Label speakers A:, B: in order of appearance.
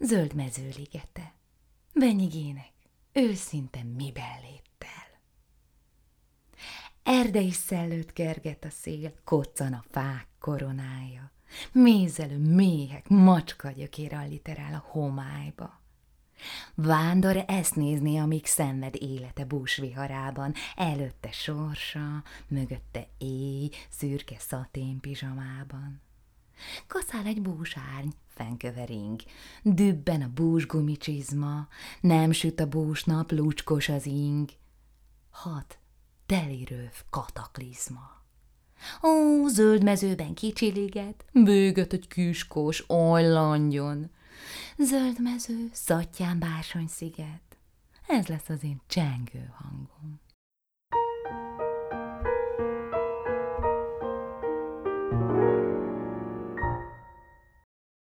A: zöld mezőligete, benyigének, őszinte miben léptel. Erdei szellőt kerget a szél, koccan a fák koronája, mézelő méhek, macska gyökér alliterál a homályba. Vándor ezt nézni, amíg szenved élete búsviharában, előtte sorsa, mögötte éj, szürke szatén pizsamában. Kaszál egy búsárny, fenkövering, dübben a bús gumicsizma, nem süt a búsnap, lucskos az ing. Hat, telirőv kataklizma. Ó, zöld mezőben kicsiliget, bőgött egy küskós, oly landjon, Zöld mező, szattyán bársony sziget. Ez lesz az én csengő hangom.